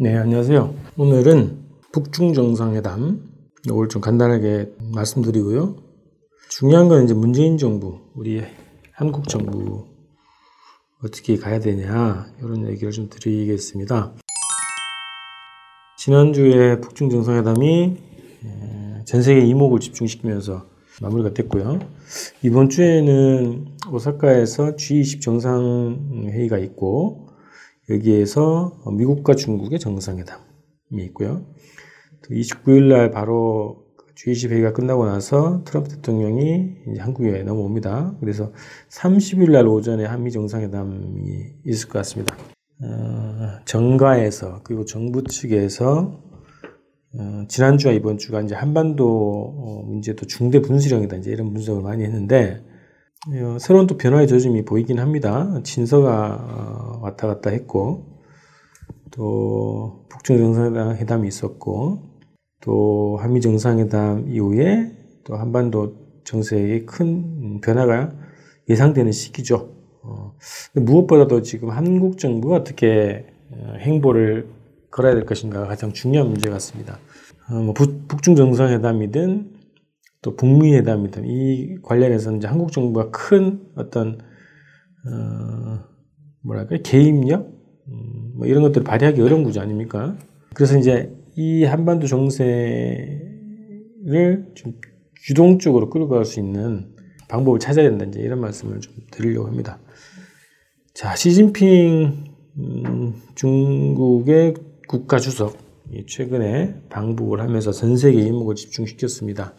네, 안녕하세요. 오늘은 북중 정상회담 이걸 좀 간단하게 말씀드리고요. 중요한 건 이제 문재인 정부, 우리 한국 정부 어떻게 가야 되냐 이런 얘기를 좀 드리겠습니다. 지난주에 북중 정상회담이 전 세계 이목을 집중시키면서 마무리가 됐고요. 이번 주에는 오사카에서 G20 정상회의가 있고 여기에서 미국과 중국의 정상회담이 있고요. 29일 날 바로 G20 회의가 끝나고 나서 트럼프 대통령이 한국에 넘어옵니다. 그래서 30일 날 오전에 한미 정상회담이 있을 것 같습니다. 어, 정가에서 그리고 정부 측에서 어, 지난주와 이번 주가 이제 한반도 어, 문제도 중대 분수령이다 이제 이런 분석을 많이 했는데 어, 새로운 또 변화의 조짐이 보이긴 합니다. 친서가 왔다 갔다 했고, 또 북중 정상회담이 있었고, 또 한미 정상회담 이후에 또 한반도 정세에 큰 변화가 예상되는 시기죠. 어, 무엇보다도 지금 한국 정부가 어떻게 행보를 걸어야 될 것인가가 가장 중요한 문제 같습니다. 어, 뭐 북중 정상회담이든 또 북미 회담이든 이 관련해서 이제 한국 정부가 큰 어떤 어, 뭐랄까 개입력 음, 뭐 이런 것들을 발휘하기 어려운 구조 아닙니까? 그래서 이제 이 한반도 정세를 좀 주동적으로 끌고 갈 수 있는 방법을 찾아야 된다 이제 이런 말씀을 좀 드리려고 합니다. 자, 시진핑 음, 중국의 국가 주석 최근에 방북을 하면서 전 세계 이목을 집중시켰습니다.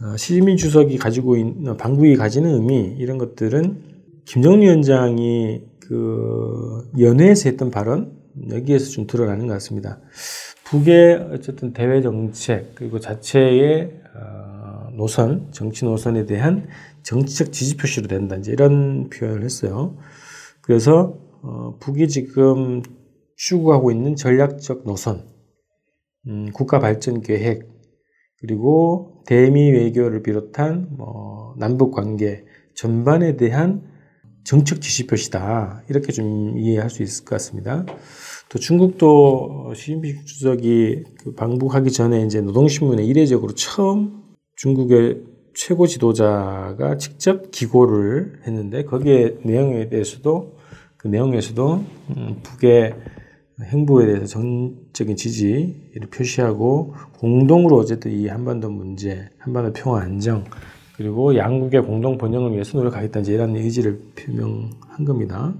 어, 시진핑 주석이 가지고 있는 방북이 가지는 의미 이런 것들은 김정은 위원장이 그 연회에서 했던 발언 여기에서 좀 드러나는 것 같습니다. 북의 어쨌든 대외 정책 그리고 자체의 어, 노선 정치 노선에 대한 정치적 지지 표시로 된다 이제 이런 표현을 했어요. 그래서 어, 북이 지금 추구하고 있는 전략적 노선, 음, 국가 발전 계획 그리고 대미 외교를 비롯한 뭐 남북 관계 전반에 대한 정책 지시 표시다. 이렇게 좀 이해할 수 있을 것 같습니다. 또 중국도 시진핑 주석이 그 방북하기 전에 이제 노동신문에 이례적으로 처음 중국의 최고 지도자가 직접 기고를 했는데 거기에 내용에 대해서도 그 내용에서도 음, 북의 행보에 대해서 전적인 지지를 표시하고 공동으로 어쨌든 이 한반도 문제, 한반도 평화 안정 그리고 양국의 공동 번영을 위해서 노력하겠다 이제 이런 의지를 표명한 겁니다.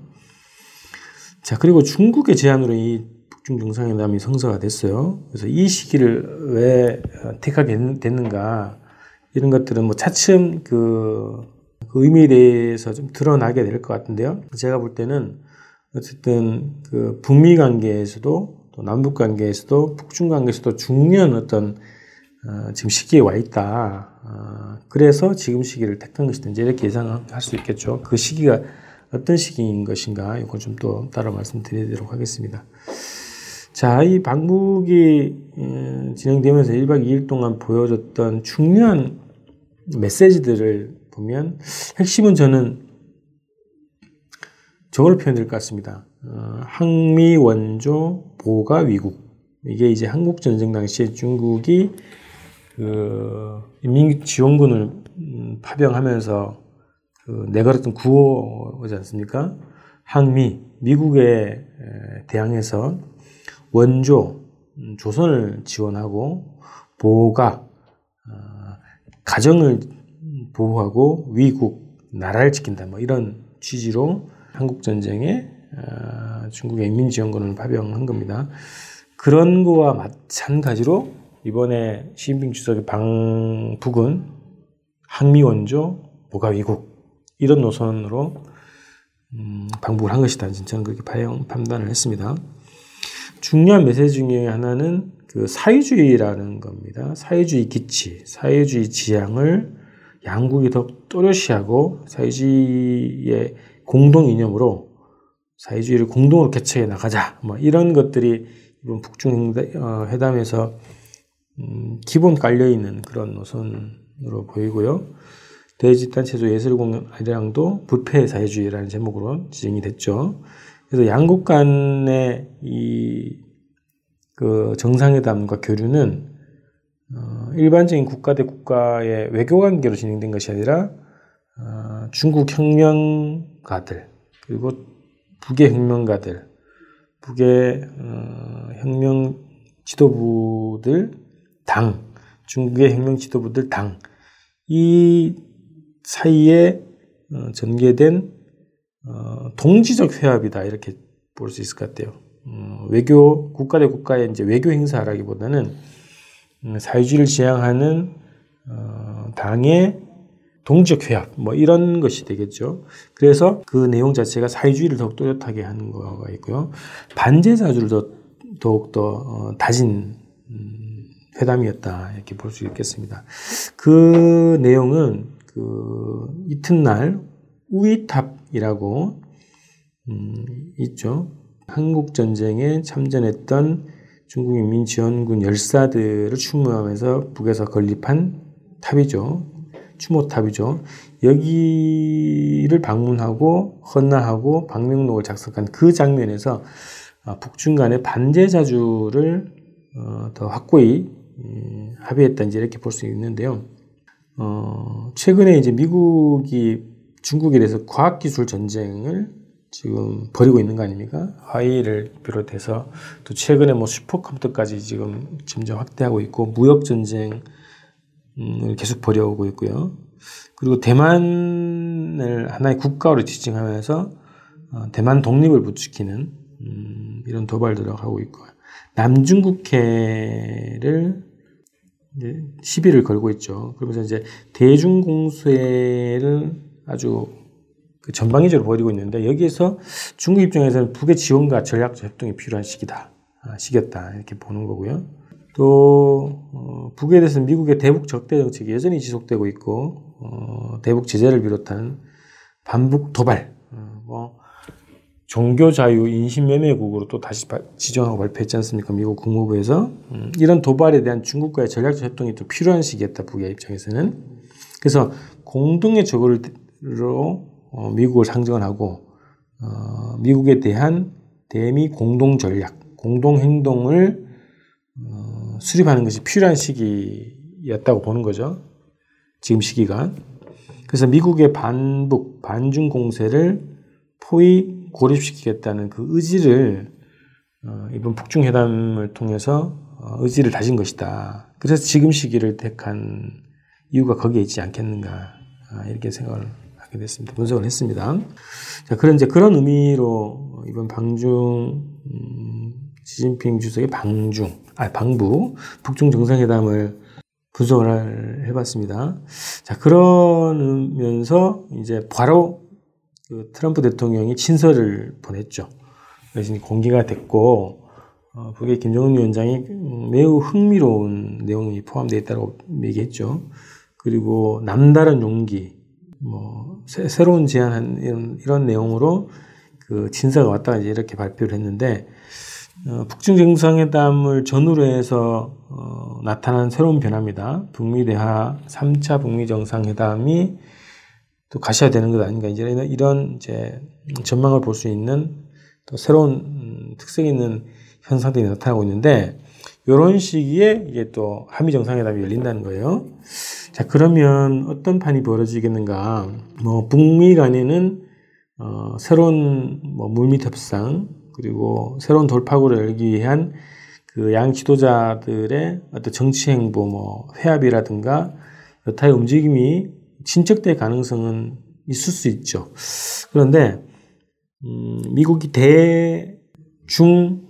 자 그리고 중국의 제안으로 이 북중 정상회담이 성사가 됐어요. 그래서 이 시기를 왜 택하게 됐는가 이런 것들은 뭐 차츰 그, 그 의미에 대해서 좀 드러나게 될 것 같은데요. 제가 볼 때는 어쨌든 그 북미 관계에서도 또 남북 관계에서도 북중 관계에서도 중요한 어떤 어, 지금 시기에 와 있다. 어, 그래서 지금 시기를 택한. 이제 이렇게 예상할 수 있겠죠. 그 시기가 어떤 시기인 것인가 이건 좀 또 따로 말씀드리도록 하겠습니다. 자, 이 방북이 음, 진행되면서 1박 2일 동안 보여줬던 중요한 메시지들을 보면 핵심은 저는 저걸 표현될 것 같습니다. 어, 항미 원조 보가 위국. 이게 이제 한국 전쟁 당시에 중국이 그 인민 지원군을 음, 파병하면서 그 내걸었던 구호지 않습니까? 항미 미국에 대항해서 원조 음, 조선을 지원하고 보가 어, 가정을 보호하고 위국 나라를 지킨다 뭐 이런 취지로 한국 전쟁에 어, 중국의 인민지원군을 파병한 겁니다. 그런 거와 마찬가지로 이번에 시진핑 주석의 방북은 항미 원조 보가 위국 이런 노선으로 음, 방북을 한 것이다. 저는 그렇게 판단을 했습니다. 중요한 메시지 중에 하나는 그 사회주의라는 겁니다. 사회주의 기치, 사회주의 지향을 양국이 더 또렷이 하고 사회주의의 공동 이념으로 사회주의를 공동으로 개척해 나가자. 뭐 이런 것들이 이번 북중 어, 회담에서 음, 기본 깔려 있는 그런 노선으로 보이고요. 대집단 체조 예술공연이랑도 부패 사회주의라는 제목으로 지정이 됐죠. 그래서 양국 간의 이 그 정상회담과 교류는 어, 일반적인 국가 대 국가의 외교 관계로 진행된 것이 아니라 어, 중국 혁명 가들 그리고 북의 혁명가들 북의 어, 혁명 지도부들 당 중국의 혁명 지도부들 당 이 사이에 어, 전개된 어, 동지적 회합이다 이렇게 볼 수 있을 것 같아요. 어, 외교 국가 대 국가의 이제 외교 행사라기보다는 음, 사회주의를 지향하는 어, 당의 동지적 회합 뭐 이런 것이 되겠죠. 그래서 그 내용 자체가 사회주의를 더욱 또렷하게 하는 거가 있고요. 반제자주를 더, 더욱 더 어, 다진 음, 회담이었다 이렇게 볼 수 있겠습니다. 그 내용은 그 이튿날 우이탑이라고 음, 있죠. 한국 전쟁에 참전했던 중국인민지원군 열사들을 추모하면서 북에서 건립한 탑이죠. 추모탑이죠. 여기를 방문하고 헌나하고 방명록을 작성한 그 장면에서 아, 북중 간의 반제 자주를 어, 더 확고히 음, 합의했다 이제 이렇게 볼 수 있는데요. 어, 최근에 이제 미국이 중국에 대해서 과학기술 전쟁을 지금 벌이고 있는 거 아닙니까? 화웨이를 비롯해서 또 최근에 뭐 슈퍼컴퓨터까지 지금 점점 확대하고 있고 무역 전쟁을 계속 벌여오고 있고요. 그리고 대만을 하나의 국가로 지칭하면서 어, 대만 독립을 부추기는 음, 이런 도발들을 하고 있고 남중국해를 시비를 걸고 있죠. 그러면서 이제 대중공세를 아주 그 전방위적으로 벌이고 있는데 여기에서 중국 입장에서는 북의 지원과 전략적 협동이 필요한 시기다. 아, 시기였다. 이렇게 보는 거고요. 또 어, 북에 대해서는 미국의 대북 적대 정책이 여전히 지속되고 있고 어, 대북 제재를 비롯한 반북 도발, 어, 뭐 종교 자유 인신매매국으로 또 다시 지정하고 발표했지 않습니까? 미국 국무부에서 음, 이런 도발에 대한 중국과의 전략적 협동이 또 필요한 시기였다. 북의 입장에서는 그래서 공동의 적으로 어, 미국을 상정을 하고 어, 미국에 대한 대미 공동 전략, 공동 행동을 어, 수립하는 것이 필요한 시기였다고 보는 거죠. 지금 시기가. 그래서 미국의 반북, 반중 공세를 포위 고립시키겠다는 그 의지를 어, 이번 북중 회담을 통해서 어, 의지를 다진 것이다. 그래서 지금 시기를 택한 이유가 거기에 있지 않겠는가 아, 이렇게 생각을 하게 됐습니다. 분석을 했습니다. 자, 그런 이제 그런 의미로 이번 방중 음, 시진핑 주석의 방중, 아 방부 북중 정상회담을 분석을 해봤습니다. 자, 그러면서 이제 바로 그 트럼프 대통령이 친서를 보냈죠. 그래서 공개가 됐고, 어, 북의 김정은 위원장이 매우 흥미로운 내용이 포함되어 있다고 얘기했죠. 그리고 남다른 용기, 뭐 새, 로운 제안한 이런, 이런 내용으로 그 친서가 왔다가 이제 이렇게 발표를 했는데 어, 북중 정상회담을 전후로 해서 어, 나타난 새로운 변화입니다. 북미 대화 3차 북미 정상회담이 또 가셔야 되는 것 아닌가 이제 이런, 이제 전망을 볼 수 있는 또 새로운 음, 특색 있는 현상들이 나타나고 있는데 이런 시기에 이게 또 한미 정상회담이 열린다는 거예요. 자, 그러면 어떤 판이 벌어지겠는가? 뭐, 북미 간에는, 어, 새로운 뭐 물밑 협상, 그리고 새로운 돌파구를 열기 위한 그 양 지도자들의 어떤 정치 행보, 뭐, 회합이라든가 여타의 움직임이 진척될 가능성은 있을 수 있죠. 그런데, 음, 미국이 대중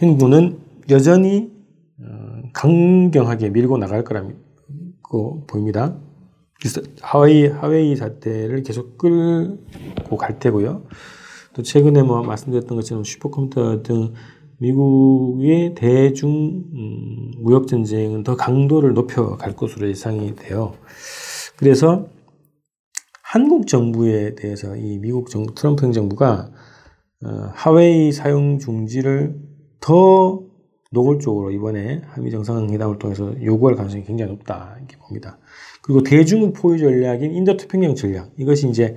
행보는 여전히 어, 강경하게 밀고 나갈 거랍니다. 거 보입니다. 하웨이 하웨이 사태를 계속 끌고 갈 테고요. 또 최근에 뭐 말씀드렸던 것처럼 슈퍼컴퓨터 등 미국의 대중 음, 무역 전쟁은 더 강도를 높여 갈 것으로 예상이 돼요. 그래서 한국 정부에 대해서 이 미국 정부 트럼프 행정부가 어, 하웨이 사용 중지를 더 노골적으로 이번에 한미 정상회담을 통해서 요구할 가능성이 굉장히 높다 이렇게 봅니다. 그리고 대중국 포위 전략인 인도태평양 전략 이것이 이제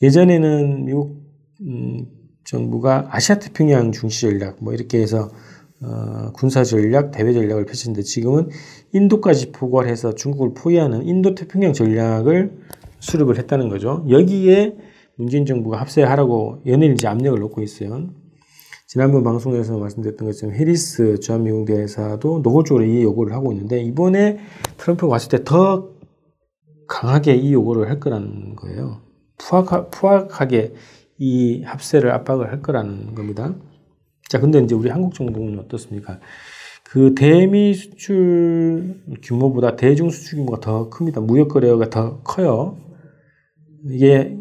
예전에는 미국 음, 정부가 아시아 태평양 중시 전략 뭐 이렇게 해서 어, 군사 전략, 대외 전략을 펼쳤는데 지금은 인도까지 포괄해서 중국을 포위하는 인도 태평양 전략을 수립을 했다는 거죠. 여기에 문재인 정부가 합세하라고 연일지 압력을 놓고 있어요. 지난번 방송에서 말씀드렸던 것처럼 해리스 주한미국 대사도 노골적으로 이 요구를 하고 있는데 이번에 트럼프가 왔을 때 더 강하게 이 요구를 할 거라는 거예요. 푸악하, 푸악하게 이 합세를 압박을 할 거라는 겁니다. 자, 근데 이제 우리 한국 정부는 어떻습니까? 그 대미 수출 규모보다 대중 수출 규모가 더 큽니다. 무역 거래가 더 커요. 이게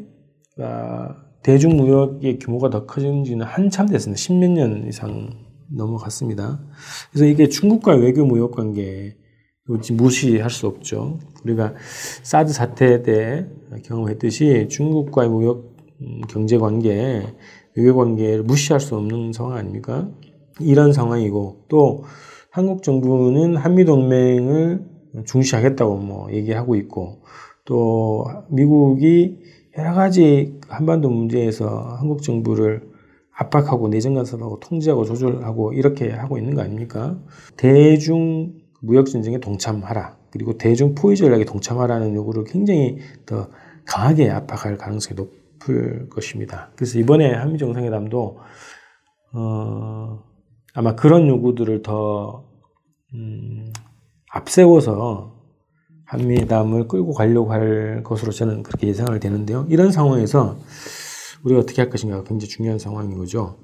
아, 대중 무역의 규모가 더 커진 지는 한참 됐습니다. 십몇 년 이상 넘어갔습니다. 그래서 이게 중국과 외교 무역 관계 무시할 수 없죠. 우리가 사드 사태 때 경험했듯이 중국과의 무역 음, 경제 관계 외교 관계를 무시할 수 없는 상황 아닙니까? 이런 상황이고 또 한국 정부는 한미 동맹을 중시하겠다고 뭐 얘기하고 있고 또 미국이 여러 가지 한반도 문제에서 한국 정부를 압박하고 내정 간섭하고 통제하고 조절하고 이렇게 하고 있는 거 아닙니까? 대중 무역 전쟁에 동참하라. 그리고 대중 포위 전략에 동참하라는 요구를 굉장히 더 강하게 압박할 가능성이 높 싶을 것입니다. 그래서 이번에 한미 정상회담도 어, 아마 그런 요구들을 더 음, 앞세워서 한미회담을 끌고 가려고 할 것으로 저는 그렇게 예상을 되는데요. 이런 상황에서 우리가 어떻게 할 것인가가 굉장히 중요한 상황인 거죠.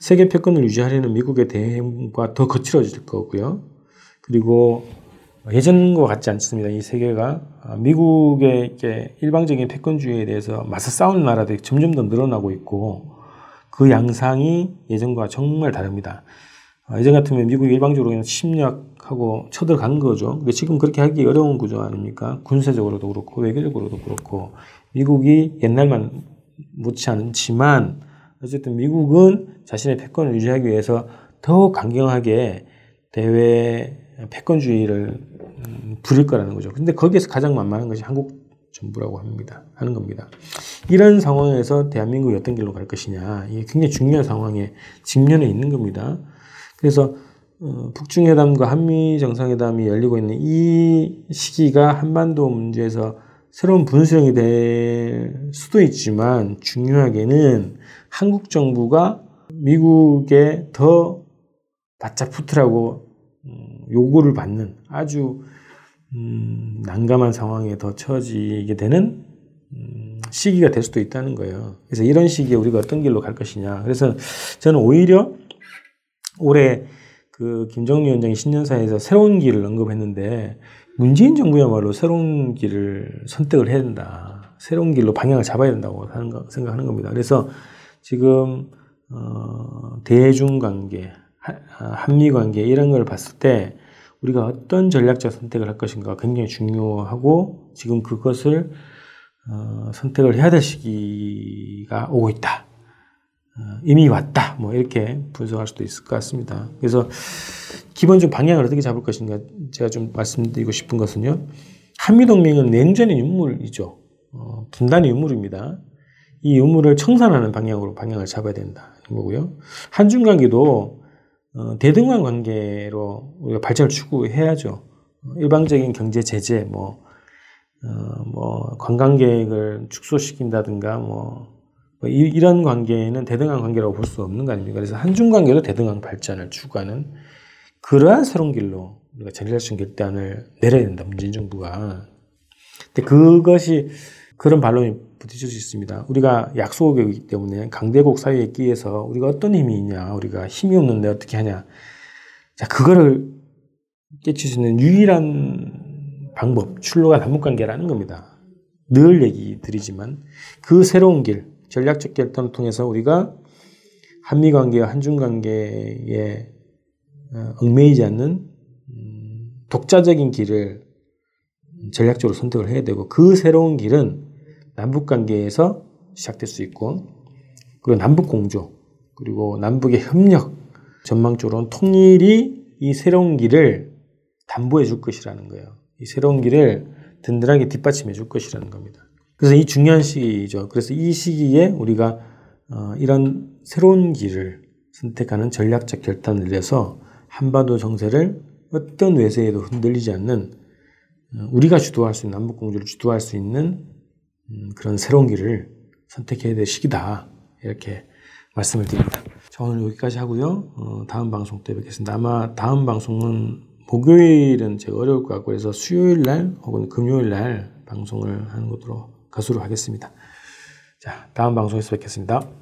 세계 패권을 유지하려는 미국의 대응과 더 거칠어질 거고요. 그리고 예전과 같지 않습니다. 이 세계가 아, 미국의 이렇게 일방적인 패권주의에 대해서 맞서 싸우는 나라들이 점점 더 늘어나고 있고 그 양상이 예전과 정말 다릅니다. 아, 예전 같으면 미국이 일방적으로 그냥 침략하고 쳐들어간 거죠. 근데 지금 그렇게 하기 어려운 구조 아닙니까? 군사적으로도 그렇고 외교적으로도 그렇고 미국이 옛날만 못지 않지만 어쨌든 미국은 자신의 패권을 유지하기 위해서 더 강경하게 대외 패권주의를 음, 부릴 거라는 거죠. 근데 거기에서 가장 만만한 것이 한국 정부라고 합니다. 하는 겁니다. 이런 상황에서 대한민국이 어떤 길로 갈 것이냐. 이게 굉장히 중요한 상황에 직면해 있는 겁니다. 그래서 어, 북중회담과 한미 정상회담이 열리고 있는 이 시기가 한반도 문제에서 새로운 분수령이 될 수도 있지만 중요하게는 한국 정부가 미국에 더 바짝 붙으라고 요구를 받는 아주 음, 난감한 상황에 더 처지게 되는 음, 시기가 될 수도 있다는 거예요. 그래서 이런 시기에 우리가 어떤 길로 갈 것이냐. 그래서 저는 오히려 올해 그 김정은 위원장이 신년사에서 새로운 길을 언급했는데 문재인 정부야말로 새로운 길을 선택을 해야 된다. 새로운 길로 방향을 잡아야 된다고 생각하는 겁니다. 그래서 지금 어, 대중 관계, 아, 한미 관계 이런 걸 봤을 때 우리가 어떤 전략적 선택을 할 것인가 굉장히 중요하고 지금 그것을 어, 선택을 해야 될 시기가 오고 있다. 어, 이미 왔다. 뭐 이렇게 분석할 수도 있을 것 같습니다. 그래서 기본적 방향을 어떻게 잡을 것인가 제가 좀 말씀드리고 싶은 것은요. 한미동맹은 냉전의 유물이죠. 어, 분단의 유물입니다. 이 유물을 청산하는 방향으로 방향을 잡아야 된다는 거고요. 한중 관계도 어, 대등한 관계로 우리가 발전을 추구해야죠. 일방적인 경제 제재, 뭐, 어, 뭐, 관광객을 축소시킨다든가, 뭐, 뭐 이, 런 관계는 대등한 관계라고 볼 수 없는 거 아닙니까? 그래서 한중 관계도 대등한 발전을 추구하는 그러한 새로운 길로 우리가 전략적 결단을 내려야 된다, 문재인 정부가. 근데 그것이 그런 반론이 부딪힐 수 있습니다. 우리가 약소국이기 때문에 강대국 사회에 끼해서 우리가 어떤 힘이 있냐, 우리가 힘이 없는데 어떻게 하냐. 자, 그거를 깨칠 수 있는 유일한 방법, 출로가 남북관계라는 겁니다. 늘 얘기 드리지만 그 새로운 길, 전략적 결단을 통해서 우리가 한미 관계와 한중 관계에 어, 얽매이지 않는 음, 독자적인 길을 전략적으로 선택을 해야 되고 그 새로운 길은 남북 관계에서 시작될 수 있고 그리고 남북 공조 그리고 남북의 협력 전망적으로는 통일이 이 새로운 길을 담보해 줄 것이라는 거예요. 이 새로운 길을 든든하게 뒷받침해 줄 것이라는 겁니다. 그래서 이 중요한 시기죠. 그래서 이 시기에 우리가 어, 이런 새로운 길을 선택하는 전략적 결단을 내서 한반도 정세를 어떤 외세에도 흔들리지 않는 어, 우리가 주도할 수 있는 남북 공조를 주도할 수 있는 음, 그런 새로운 길을 선택해야 될 시기다 이렇게 말씀을 드립니다. 자 오늘 여기까지 하고요. 어, 다음 방송 때 뵙겠습니다. 아마 다음 방송은 목요일은 제가 어려울 것 같고 해서 수요일 날 혹은 금요일 날 방송을 하는 것으로 가수로 하겠습니다. 자 다음 방송에서 뵙겠습니다.